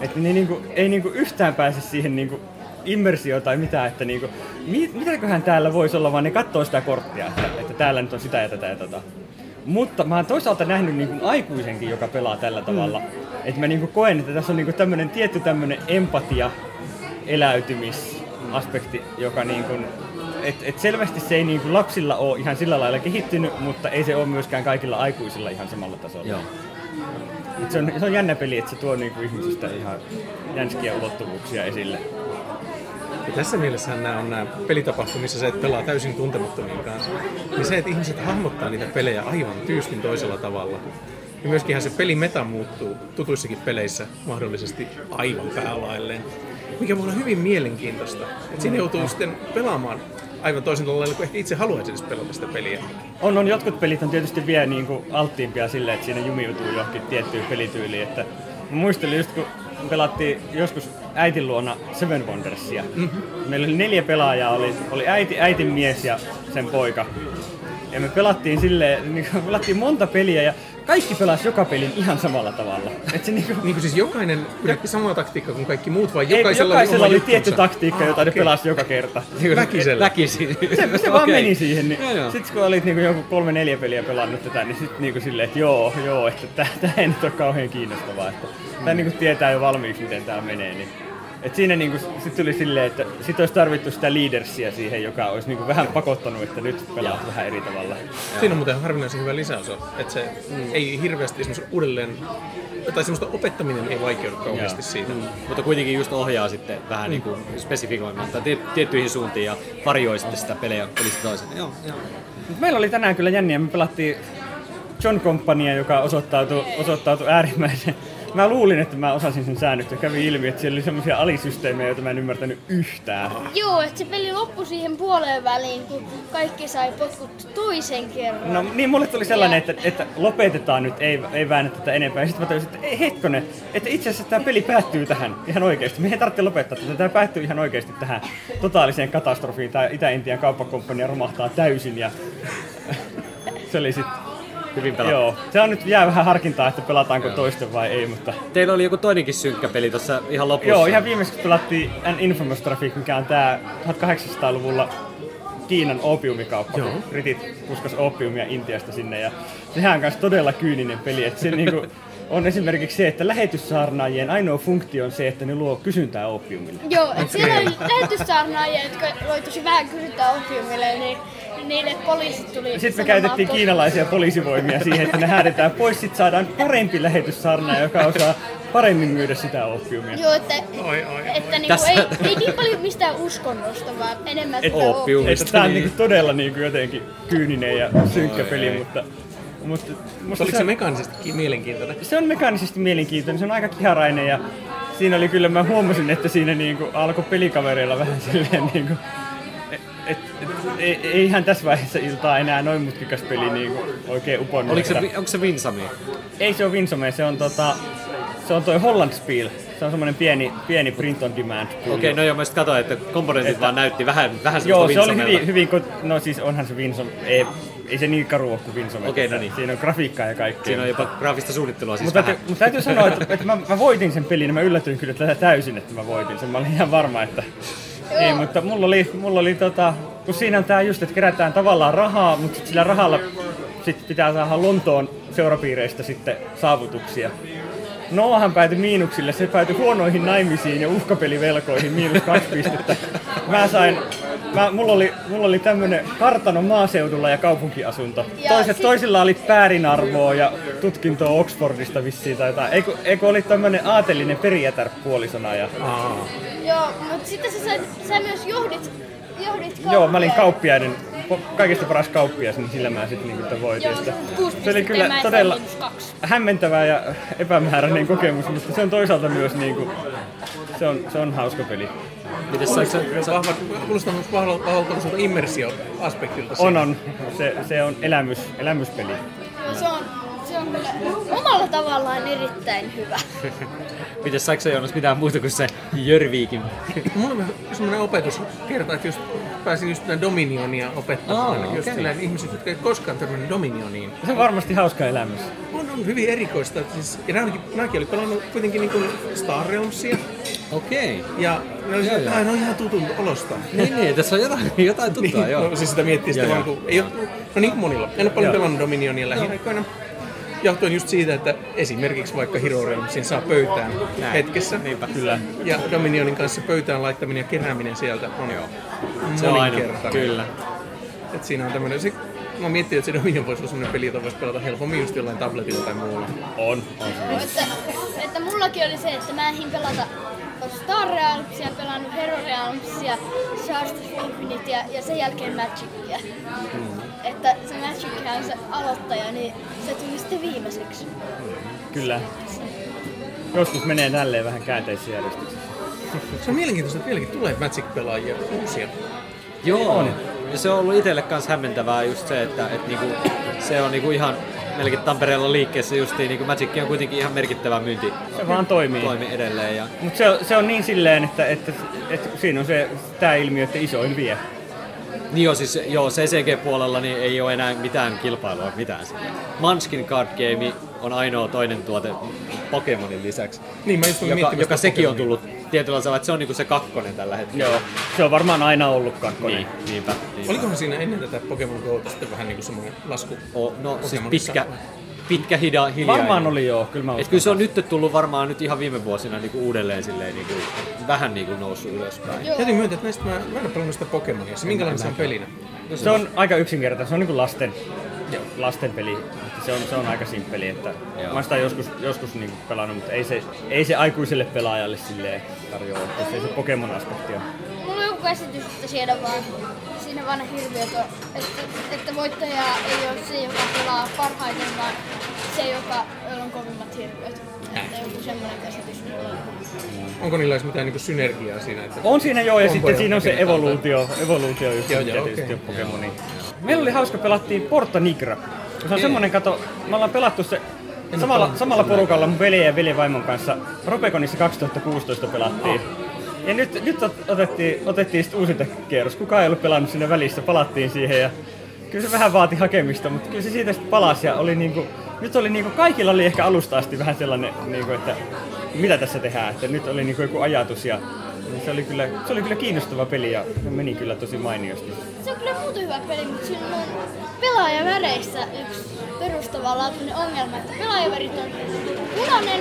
Että ne niinku, ei niinku yhtään pääse siihen niinku immersioon tai mitään, että niinku, mi, mitäköhän täällä voisi olla, vaan ne katsoo sitä korttia, että, että täällä nyt on sitä ja tätä ja tota. Mutta mä oon toisaalta nähnyt niinku aikuisenkin, joka pelaa tällä tavalla. Että mä niinku koen, että tässä on niinku tämmönen tietty tämmönen empatia eläytymisaspekti, joka niin kuin, et, et selvästi se ei niin kuin lapsilla ole ihan sillä lailla kehittynyt, mutta ei se ole myöskään kaikilla aikuisilla ihan samalla tasolla. Joo. Et se, on, se on jännä peli, että se tuo niin kuin ihmisistä ihan jänskiä ulottuvuuksia esille. Ja tässä mielessä nämä on nämä pelitapahtumat, missä sä et pelaa täysin tuntemattomien kanssa. Niin se, että ihmiset hahmottaa niitä pelejä aivan tyystin toisella tavalla. Ja myöskin se pelimeta muuttuu tutuissakin peleissä mahdollisesti aivan päälailleen. Mikä voi olla hyvin mielenkiintoista. Että siinä joutuu sitten pelaamaan aivan toisella lailla kuin ehkä itse haluaisi edes pelata sitä peliä. On, on jotkut pelit on tietysti vielä niin kuin alttiimpia silleen, että siinä jumiutuu johonkin tiettyyn pelityyliin. Että muistelin just kun pelattiin joskus äitin luona Seven Wondersia. Mm-hmm. Meillä oli neljä pelaajaa, oli, oli äiti, äitin mies ja sen poika. Ja me pelattiin silleen, niin pelattiin monta peliä ja kaikki pelas joka pelin ihan samalla tavalla. Et se niinku, Niin kuin siis jokainen yritti samaa taktiikkaa kuin kaikki muut, vai ei, jokaisella, jokaisella oli, oli tietty taktiikka, Ah, jota ne okei. pelasi joka kerta. Väkisellä. Väkisin. Se, se vaan Okei. meni siihen. Niin Joo, joo. Sitten kun olit niinku joku kolme neljä peliä pelannut tätä, niin sitten niinku silleen, että joo, joo, että tää, tää ei nyt ole kauhean kiinnostavaa. Että tää niinku tietää jo valmiiksi, miten tää menee. Niin. Et siinä niinku sit tuli silleen, että sit olisi tarvittu sitä leadersia siihen, joka olisi niinku vähän pakottanut, että nyt pelaat vähän eri tavalla. Siinä on muuten harvinaisen hyvä lisäys, että se ei hirveästi esimerkiksi uudelleen, tai semmoista opettaminen ei vaikeudu kauheasti Joo. siitä. Mutta kuitenkin just ohjaa sitten vähän niin kuin spesifikoimaan tai tie- tiettyihin suuntiin ja varioi sitten sitä pelejä pelistä toiseen. Joo, joo. Mut meillä oli tänään kyllä jänniä. Me pelattiin John Compania, joka osoittautui, osoittautui äärimmäisen... Mä luulin, että mä osasin sen säännöt ja kävi ilmi, että siellä oli semmoisia alisysteemejä, joita mä en ymmärtänyt yhtään. Joo, että se peli loppui siihen puoleen väliin, kun kaikki sai potkut toisen kerran. No niin, mulle tuli sellainen, että, että lopetetaan nyt, ei, ei väännetä tätä enempää. Ja sitten mä tajusin, että ei hetkonen, että itse asiassa tämä peli päättyy tähän ihan oikeasti. Meidän ei tarvitse lopettaa tätä, tämä päättyy ihan oikeasti tähän totaaliseen katastrofiin. Tämä Itä-Intian kauppakomppania romahtaa täysin ja <laughs> se oli sitten... Hyvin pelattu. Joo, se on nyt jää vähän harkintaa, että pelataanko toisten vai ei, mutta... Teillä oli joku toinenkin synkkä peli tuossa ihan lopussa. Joo, ihan viimeksi pelattiin An Infamous Traffic, mikä on tää 1800-luvulla Kiinan opiumikauppa, Joo. kun britit puskas opiumia Intiasta sinne. Ja sehän on myös todella kyyninen peli. Että se niinku <laughs> on esimerkiksi se, että lähetyssaarnaajien ainoa funktio on se, että ne luo kysyntää opiumille. Joo, että siellä oli lähetyssaarnaajia, jotka loi tosi vähän kysyntää opiumille, niin niille poliisit tuli Sitten me sanomaan käytettiin tosi- kiinalaisia poliisivoimia siihen, että ne häädetään pois, sit saadaan parempi lähetyssaarnaaja, joka osaa paremmin myydä sitä opiumia. Joo, että, Ai, ai, että niinku Tässä- ei, ei niin paljon mistään uskonnosta, vaan enemmän sitä. Että tää on niin. niinku todella niinku jotenkin kyyninen ja synkkä peli, mutta, mutta musta Oliko se mekaanisestikin mielenkiintoinen? se on mekaanisesti mielenkiintoinen, se on aika kiharainen ja siinä oli kyllä, mä huomasin, että siinä niinku alkoi pelikavereilla vähän silleen niinku, et, et, et, ei, ei ihan tässä vaiheessa iltaa enää noin mutkikas peli niinku oikein uponnut. Oliko se, onko se Vinsami? Ei se ole Winsome, se on tota, se on toi Holland Spiel. Se on semmoinen pieni, pieni print on demand. Okei, no joo, mä sitten katsoin, että komponentit Että- vaan näytti vähän, vähän Joo, se oli hyvin, hyvin, no siis onhan se Winsome, ei, ei se niin karu ole kuin Winsome. Okei, no niin. Siinä on grafiikkaa ja kaikkea. Siinä on jopa graafista suunnittelua siis Mutta vähän. täytyy, mut täytyy sanoa, että, että mä, mä, voitin sen pelin ja mä yllätyin kyllä tätä täysin, että mä voitin sen. Mä olin ihan varma, että ei, mutta mulla oli, mulla oli tota, kun siinä on tää just, että kerätään tavallaan rahaa, mutta sit sillä rahalla sit pitää saada Lontoon seurapiireistä sitten saavutuksia. Noahan päätyi miinuksille, se päätyi huonoihin naimisiin ja uhkapelivelkoihin, miinus kaksi pistettä. Mä sain, mä, mulla, oli, mulla oli tämmönen kartano maaseudulla ja kaupunkiasunto. Ja Toiset, sit- toisilla oli päärinarvoa ja tutkintoa Oxfordista vissiin tai jotain. Eikö, eikö oli tämmönen aatelinen perijätär puolisona ja... Joo, mutta sitten sä, sä myös johdit Joo, mä olin kauppiaiden, kaikista paras kauppias, niin sillä mä sitten niinku voitin se on kuusi Se oli kyllä todella hämmentävä ja epämääräinen kokemus, mutta se on toisaalta myös niinku, se on, se on hauska peli. Mites saiko sä, sä, Vahva, kuulostaa myös vahvalta vahvalta immersio-aspektilta. On, on. Se, se on elämys, elämyspeli. Se on, se on kyllä omalla tavallaan erittäin hyvä. <laughs> mites saiko sä Joonas mitään muuta kuin se Jörviikin? Mulla on semmoinen opetus kerta, että just pääsin just näin Dominionia opettamaan. Aa, just okei. silleen ihmiset, jotka ei koskaan törmännyt Dominioniin. Se on varmasti hauska elämys. On, on hyvin erikoista. Siis, ja nämäkin, nämäkin oli pelannut kuitenkin niin kuin Star Realmsia. Okei. Ja ne oli että aina on ihan tutun olosta. <laughs> Niin, niin, tässä on jotain, jotain tuttua, Niin, joo. no, siis sitä miettii sitten vaan, kun ei ole, no niin kuin monilla. En ole paljon pelannut Dominionia lähiaikoina. Johtuen just siitä, että esimerkiksi vaikka Hero Realmsin saa pöytään Näin. hetkessä. Niinpä. Kyllä. Ja Dominionin kanssa pöytään laittaminen ja kerääminen sieltä on Se on aina, moninkertainen. kyllä. Et siinä on tämmönen, se, mä miettinyt, että se Dominion voisi olla semmoinen peli, jota voisi pelata helpommin just jollain tabletilla tai muulla. On. on. Että, että mullakin oli se, että mä ehdin pelata Star Realmsia, pelannut Hero Realmsia, Stars of Infinityä ja sen jälkeen Magicia. Hmm. Että se Magic on se aloittaja, niin se tuli sitten viimeiseksi. Kyllä. Joskus menee tälleen vähän käänteisessä järjestyksessä. Se on mielenkiintoista, että vieläkin tulee Magic-pelaajia uusia. Joo, on. Ja se on ollut itselle kans hämmentävää just se, että et niinku, se on niinku ihan melkein Tampereella liikkeessä justiin, niinku Magic on kuitenkin ihan merkittävä myynti Se vaan toimii. toimi edelleen. Ja, Mutta se, on- se on niin silleen, että, että, että siinä on se tämä ilmiö, että isoin vie. Niin joo, siis joo, CCG-puolella niin ei ole enää mitään kilpailua, mitään sillä. Munchkin Card Game on ainoa toinen tuote Pokemonin lisäksi, Niin, mä just joka, joka sekin on tullut tietyllä tavalla, että se on niinku se kakkonen tällä hetkellä. Joo. Se on varmaan aina ollut kakkonen. Niin, niinpä. niinpä. Olikohan siinä ennen tätä Pokemon Go sitten vähän niinku semmoinen lasku? O, no siis pitkä, pitkä hida, hiljainen. Varmaan oli joo, kyllä mä Et uskon. kyllä se on nyt tullut varmaan nyt ihan viime vuosina niinku uudelleen silleen niinku, vähän niinku noussut ylöspäin. Joo. Täytyy myöntää, että näistä mä, mä en ole pelannut sitä Pokemonia. Se minkälainen se on pelinä? Se on aika yksinkertainen, se on niinku lasten, lasten peli. Se on, se on aika simppeli, että Joo. mä sitä joskus, joskus niinku pelannut, mutta ei se, ei se aikuiselle pelaajalle silleen tarjoa, että se, se Pokemon-aspekti on. Mulla on joku käsitys, että siellä vaan siinä vaan ne hirviöt on, että, että voittaja ei ole se, joka pelaa parhaiten, vaan se, joka on kovimmat hirviöt. Että joku semmoinen käsitys mulla on. Onko niillä edes mitään niinku synergiaa siinä? Että On siinä joo, ja sitten siinä on se evoluutio, evoluutio just Joo, joo, tietysti on Pokemoni. Meillä oli hauska, pelattiin Porta Nigra. Se on semmonen, kato, me ollaan pelattu se samalla, samalla porukalla mun veljen ja veljevaimon kanssa. Ropekonissa 2016 pelattiin. Ja nyt, nyt ot- otettiin, otettiin sitten uusinta kierros. Kukaan ei ollut pelannut siinä välissä, palattiin siihen ja kyllä se vähän vaati hakemista, mutta kyllä se siitä sitten palasi ja oli niinku, nyt oli niinku, kaikilla oli ehkä alusta asti vähän sellainen, niinku, että mitä tässä tehdään, että nyt oli niinku joku ajatus ja se oli, kyllä, se oli kyllä kiinnostava peli ja meni kyllä tosi mainiosti. Se on kyllä muuten hyvä peli, mutta siinä on pelaajaväreissä yksi perustavanlaatuinen ongelma, että pelaajavärit on punainen,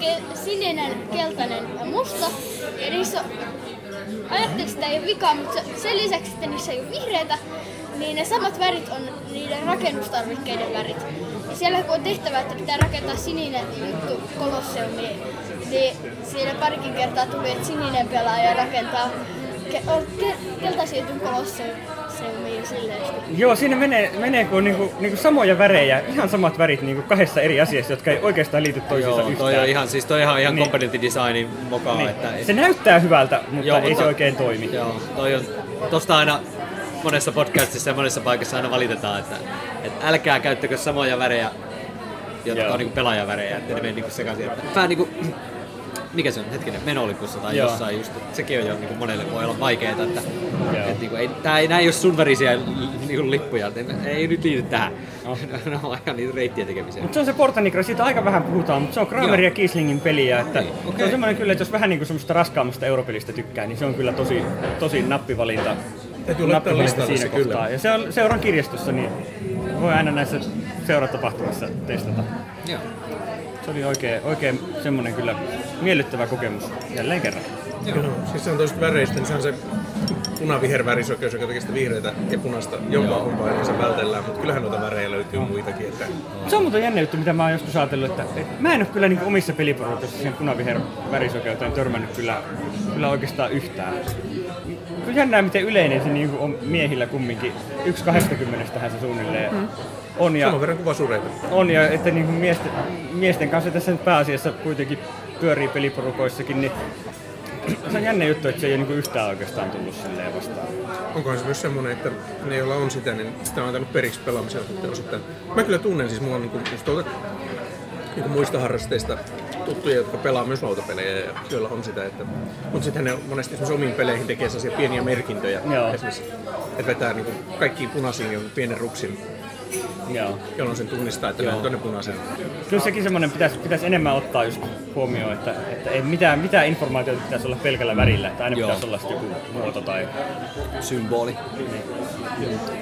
ke- sininen, keltainen ja musta. Ja niissä on, ajattelin, että ei ole vikaa, mutta se- sen lisäksi, että niissä ei ole vihreitä, niin ne samat värit on niiden rakennustarvikkeiden värit. Ja siellä kun on tehtävä, että pitää rakentaa sininen juttu kolosseumiin, niin siinä parikin kertaa tuli, että sininen pelaaja rakentaa ke- on ke- keltaisia kolosseumiin silleen. Joo, siinä menee, menee kun niinku, niinku samoja värejä, ihan samat värit niinku kahdessa eri asiassa, jotka ei oikeastaan liity toisiinsa Joo, yhtään. toi on ihan, siis toi on ihan, ihan Niin. designin mokaa, niin. että Se näyttää hyvältä, mutta Joo, ei mutta- se oikein toimi. Joo, toi on, tosta aina monessa podcastissa ja monessa paikassa aina valitetaan, että, että älkää käyttäkö samoja värejä, jotka Joo. on niinku pelaajavärejä, että ne menee niinku sekaisin. Että Vähän niinku, mikä se on, hetkinen, menolipussa tai Joo. jossain just, että sekin on jo niinku monelle voi olla vaikeaa, että, Joo. että niinku, ei, tää ei, nää ei ole sun värisiä niinku lippuja, että ei nyt liity tähän. <laughs> ne on ihan niitä reittien tekemisiä. Mutta se on se Porta Nigra, siitä aika vähän puhutaan, mutta se on Kramer ja Kieslingin peliä, että Okei, se okei. on semmoinen kyllä, että jos vähän niinku semmoista raskaammasta europelistä tykkää, niin se on kyllä tosi, tosi nappivalinta. Täytyy nappivalinta listalle se kyllä. kohtaa. Ja se on seuran kirjastossa, niin voi aina näissä seuratapahtumissa testata. Joo. Se oli oikein, oikein semmoinen kyllä miellyttävä kokemus jälleen kerran. Joo. Siis se on toista väreistä, niin se on se punaviher värisokeus, joka tekee sitä vihreitä ja punaista jompaa kumpaa yleensä vältellään, mutta kyllähän noita värejä löytyy muitakin. Että Se on muuten jännä juttu, mitä mä oon joskus ajatellut, että, että mä en ole kyllä niin omissa peliporukoissa siihen punaviher värisokeuteen törmännyt kyllä, kyllä oikeastaan yhtään. Kyllä jännää, miten yleinen se niin on miehillä kumminkin. Yksi 20 se suunnilleen on. Ja, saman verran kuin vasureita. on ja että niin kuin miesten, miesten kanssa tässä nyt pääasiassa kuitenkin pyörii peliporukoissakin, niin <clears throat> se on jännä juttu, että se ei ole niin kuin yhtään oikeastaan tullut silleen vastaan. Onkohan se myös semmoinen, että ne, joilla on sitä, niin sitä on antanut periksi pelaamisella sitten osittain. Mä kyllä tunnen siis, mulla on niinku, just tuolta niinku muista harrasteista tuttuja, jotka pelaa myös lautapelejä ja joilla on sitä. Että, mutta sitten ne monesti esimerkiksi omiin peleihin tekee sellaisia pieniä merkintöjä. Joo. Esimerkiksi, että vetää niinku kaikkiin punaisiin jonkun pienen ruksin, Joo. jolloin sen tunnistaa, että ne on tuonne punaiseen. Kyllä sekin semmoinen pitäisi, pitäisi enemmän ottaa just huomioon, että, että ei mitään, mitään informaatiota pitäisi olla pelkällä värillä, että aina Joo. pitäisi olla joku muoto tai... Symboli.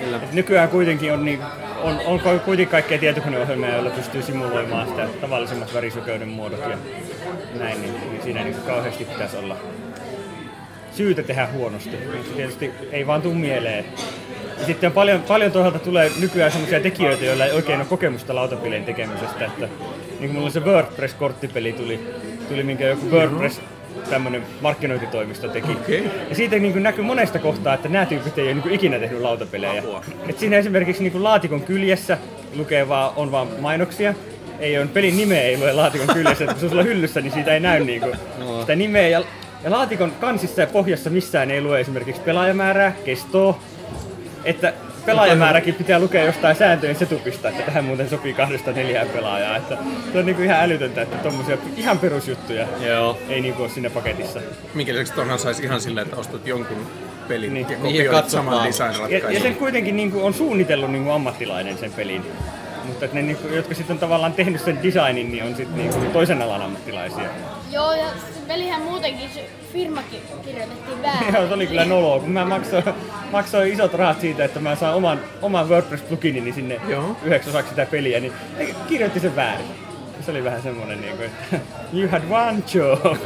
Kyllä. Et nykyään kuitenkin on, niin, on, on kuitenkin kaikkea tietokoneohjelmia, joilla pystyy simuloimaan sitä tavallisemmat värisokeuden muodot ja näin, niin, niin siinä niin kauheasti pitäisi olla syytä tehdä huonosti. Tietysti ei vaan tuu mieleen. Ja sitten on paljon, paljon toisaalta tulee nykyään sellaisia tekijöitä, joilla ei oikein ole kokemusta lautapelien tekemisestä. Että, niin kuin mulla se WordPress-korttipeli tuli, tuli minkä joku WordPress tämmöinen markkinointitoimisto teki. Okei. Ja siitä niin kuin näkyy monesta kohtaa, että nämä tyypit ei ole niin kuin ikinä tehnyt lautapelejä. Et siinä esimerkiksi niin kuin laatikon kyljessä lukee vaan, on vaan mainoksia. Ei ole pelin nimeä, ei lue laatikon kyljessä. Että kun se on sulla hyllyssä, niin siitä ei näy niin kuin sitä nimeä. Ja, ja laatikon kansissa ja pohjassa missään ei lue esimerkiksi pelaajamäärää, kestoa. Että pelaajamääräkin pitää lukea jostain sääntöjen setupista, että tähän muuten sopii kahdesta neljään pelaajaa. Että se on niinku ihan älytöntä, että tommosia ihan perusjuttuja Joo. ei niinku ole siinä paketissa. Minkä lisäksi tonhan saisi ihan sillä, että ostat jonkun pelin Niin. ja Niin, ja kopioit katsot saman vaan. Ja, ja sen kuitenkin niinku on suunnitellut niinku ammattilainen sen pelin. Mutta että ne, niinku, jotka sitten on tavallaan tehnyt sen designin, niin on sitten niinku toisen alan ammattilaisia. Joo, ja pelihän muutenkin, se firmakin kirjoitettiin väärin. Joo, se oli kyllä noloa, kun mä maksoin, maksoin isot rahat siitä, että mä saan oman, oman WordPress-pluginini sinne Joo. yhdeksi osaksi sitä peliä, niin ne kirjoitti sen väärin. Se oli vähän semmonen niin kuin, että <laughs> you had one job. <laughs>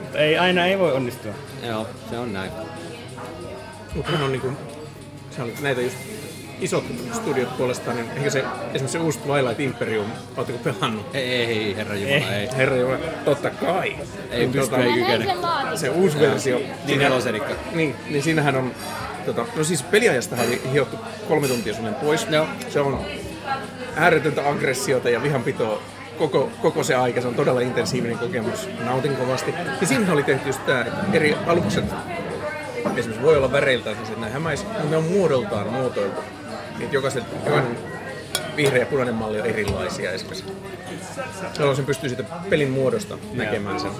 Mutta ei, aina ei voi onnistua. Joo, se on näin. Mutta on niinku, se on näitä just isot studiot puolestaan, niin ehkä se, esimerkiksi se uusi Twilight Imperium, ootteko pelannut? Ei, ei, herra Jumala, ei. Herra Jumala, totta kai. Ei Niin, pysty, tota, ei kykene. Se uusi versio. Niin nelosenikka. Niin, niin siinähän on, tota, no siis peliajasta oli hiottu kolme tuntia suunnilleen pois. Joo. Se on ääretöntä aggressiota ja vihanpitoa koko, koko se aika. Se on todella intensiivinen kokemus. Nautin kovasti. Ja siinä oli tehty just tää, että eri alukset esimerkiksi voi olla väreiltään siis, että ne hämäis, mutta ne on muodoltaan muotoiltu. Niin, että jokaiset, jokainen vihreä ja punainen malli on erilaisia esimerkiksi. Jolloin sen pystyy siitä pelin muodosta näkemään sen.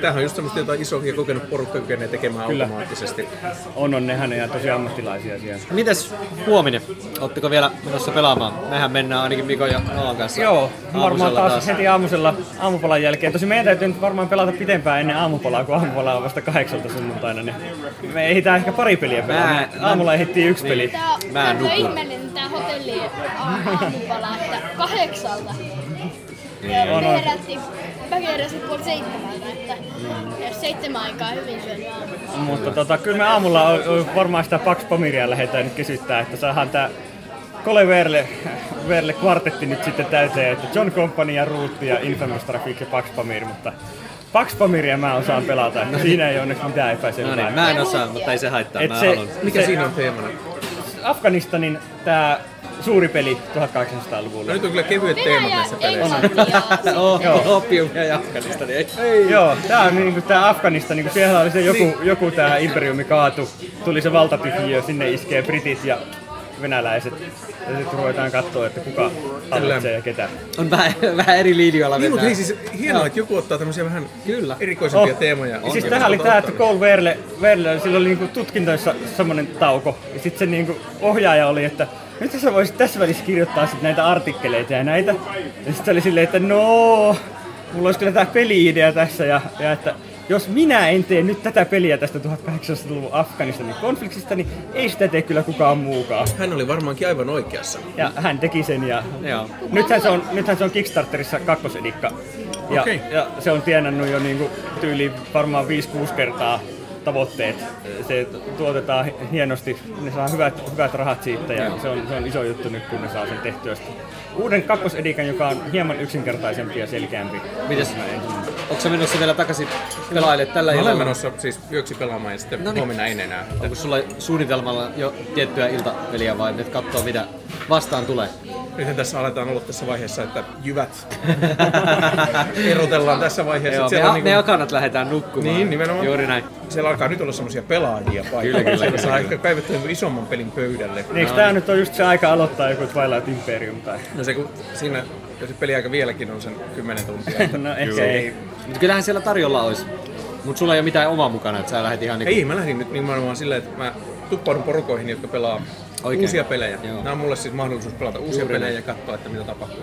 Tämähän on just semmoista, jota iso ja kokenut porukka kykenee tekemään Kyllä. automaattisesti. On, on nehän ja tosi ammattilaisia siellä. Mites huominen? Ootteko vielä menossa pelaamaan? Mehän mennään ainakin Mikon ja Noan kanssa. Joo, varmaan aamusella taas, heti aamusella aamupalan jälkeen. Tosi meidän täytyy nyt varmaan pelata pitempään ennen aamupalaa, kun aamupala on vasta kahdeksalta sunnuntaina. Niin me ehditään ehkä pari peliä pelaa. Mä- Me Aamulla ehdittiin yksi Niin. peli. Mä tää on nukun. ihmeellinen tää hotelli aamupala, että kahdeksalta. Niin. Ja me herättiin, mä heräsin puoli seitsemältä, että jos seitsemän aikaa hyvin syönyt aamulla. Mutta tota, kyllä me aamulla on, on varmaan sitä Pax Pamiria lähdetään nyt kysyttää, että saadaan tää Kole Verle, Verle kvartetti nyt sitten täyteen, että John Company ja Root ja Infamous Traffic ja Pax Pamir, mutta Pax Pamiria mä osaan pelata, että siinä ei onneksi mitään No epäselvää. niin, mä en osaa, mutta ei se haittaa. Et Mä se- haluan. Mikä Se- siinä on teemana? Afganistanin tää suuri peli 1800-luvulla. No nyt on kyllä kevyet teemat näissä peleissä. <laughs> Joo. opiumia ja Afganistani. Ei, ei. Joo, tää on niinku tää Afganistan, niinku siellä oli se joku, Niin. joku tää imperiumi kaatu, tuli se valtatyhjiö, sinne iskee britit ja venäläiset. Ja sitten ruvetaan katsoa, että kuka hallitsee ja ketä. On vähän, vähän eri linjoilla Niin, mutta vetää. hei siis hienoa, että joku ottaa tämmöisiä vähän Kyllä. erikoisempia Oh. teemoja. Ja siis tähän oli tää, että. Cole Verle, Verle sillä oli niinku tutkintoissa semmonen tauko. Ja sitten se niinku ohjaaja oli, että nyt sä voisit tässä välissä kirjoittaa sit näitä artikkeleita ja näitä. Ja sitten se oli silleen, että no, mulla olisi kyllä tää peli-idea tässä ja, ja että jos minä en tee nyt tätä peliä tästä 1800-luvun Afganistanin konfliktista, niin ei sitä tee kyllä kukaan muukaan. Hän oli varmaankin aivan oikeassa. Ja hän teki sen ja Joo. nythän se on, nythän se on Kickstarterissa kakkosedikka. Ja, Okei. ja se on tienannut jo niinku tyyli varmaan 5-6 kertaa tavoitteet. Se tuotetaan hi- hienosti, ne saa hyvät, hyvät rahat siitä ja se on, se on iso juttu nyt kun ne saa sen tehtyä. Uuden kakkosedikan, joka on hieman yksinkertaisempi ja selkeämpi. Mites, onko sä menossa vielä takaisin pelaille tällä Mä olen illalla? menossa siis yöksi pelaamaan ja sitten No niin. huomenna en enää. Onko sulla suunnitelmalla jo tiettyä iltapeliä vai nyt katsoo mitä vastaan tulee? Nythän tässä aletaan olla tässä vaiheessa, että jyvät <laughs> erotellaan tässä vaiheessa. Joo, me, on me niinku, akanat lähdetään nukkumaan. Niin, nimenomaan. Juuri näin. siellä alkaa nyt olla semmoisia pelaajia paikalla. Kyllä, kyllä, saa ehkä jonkun isomman pelin pöydälle. Niin, eikö tää nyt on just se aika aloittaa joku Twilight Imperium tai... No se kun siinä, jos se peliaika vieläkin on sen 10 tuntia. Että <laughs> No ehkä ei. Mutta kyllähän siellä tarjolla olisi. Mutta sulla ei ole mitään omaa mukana, että sä lähdet ihan niinku... Ei, mä lähdin nyt nimenomaan silleen, että mä tuppaudun porukoihin, jotka pelaa Oikein. uusia pelejä. Joo. Nämä on mulle siis mahdollisuus pelata uusia Juuri pelejä näin. ja katsoa, että mitä tapahtuu.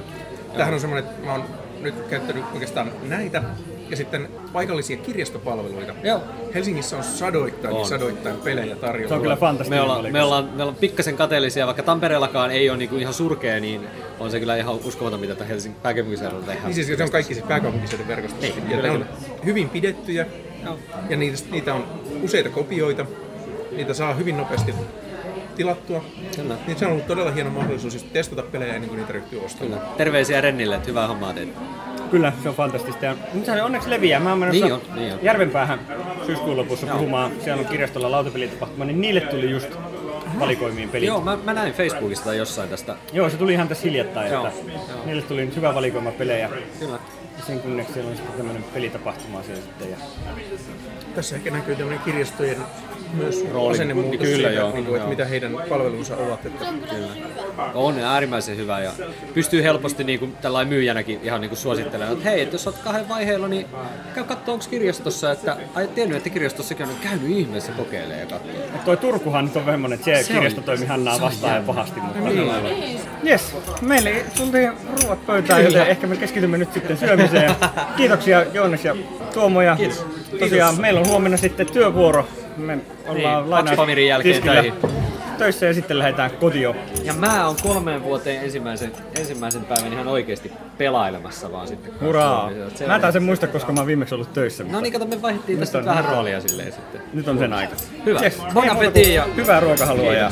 Tämähän on semmoinen, että mä oon nyt käyttänyt oikeastaan näitä ja sitten paikallisia kirjastopalveluita. Joo. Helsingissä on sadoittain ja On. sadoittain pelejä tarjolla. Se on kyllä Me fantastinen ollaan, valikko. me, ollaan, me ollaan pikkasen kateellisia, vaikka Tampereellakaan ei ole niinku ihan surkea, niin on se kyllä ihan uskomaton, mitä Helsingin pääkaupunkiseudulla tehdään. Niin siis se on kaikki siis pääkaupunkiseudun verkostossa. Niin, ja kyllä, ne on hyvin pidettyjä. Ja niitä, niitä on useita kopioita. Niitä saa hyvin nopeasti tilattua. Kyllä. Niin se on ollut todella hieno mahdollisuus just testata pelejä ennen kuin niitä ryhtyy ostamaan. Kyllä. Terveisiä Rennille, että hyvää hommaa teet. Kyllä, se on fantastista. Ja nyt se onneksi leviää. Mä oon menossa Niin on, niin on. Järvenpäähän syyskuun lopussa puhumaan. Siellä on kirjastolla lautapelitapahtuma, niin niille tuli just valikoimiin pelit. Joo, mä, mä näin Facebookista jossain tästä. Joo, se tuli ihan tässä hiljattain, Joo, että niille tuli nyt hyvä valikoima pelejä. Kyllä. Ja sen kunneksi siellä on sitten tämmöinen pelitapahtuma siellä sitten. Ja Tässä ehkä näkyy tämmöinen kirjastojen myös Rooli. asennemuutos Kyllä, siitä, joo, niin kuin, että joo. mitä heidän palvelunsa ovat. Että On äärimmäisen hyvä ja pystyy helposti niin kuin, tällainen myyjänäkin ihan niin kuin suosittelemaan, että hei, että jos olet kahden vaiheella, niin käy katsoa, onko kirjastossa, että ai et tiennyt, että kirjastossakin on käynyt ihmeessä kokeilemaan ja katsoa. Toi Turkuhan nyt on semmoinen, että se, Se kirjasto on- toimi Hannaa vastaan ja pahasti. Mutta Niin. Yes, meille tultiin ruoat pöytään, joten ehkä me keskitymme nyt sitten syömiseen. Kiitoksia Joonas ja Tuomo. Ja Kiitos. Tosiaan meillä on huomenna sitten työvuoro. Me ollaan Niin, lainaus- Paxfamirin jälkeen töihin. töissä ja sitten lähdetään kotiin. Ja mä oon kolmeen vuoteen ensimmäisen, ensimmäisen päivän ihan oikeasti pelailemassa vaan sitten. Hurraa! Se Mä taas en muista, koska mä oon viimeksi ollut töissä. No niin, kato, me vaihdettiin tästä vähän roolia silleen sitten. Nyt on sen aika. Hyvä. Yes, Bon kuin ja- Hyvää ruokahalua ja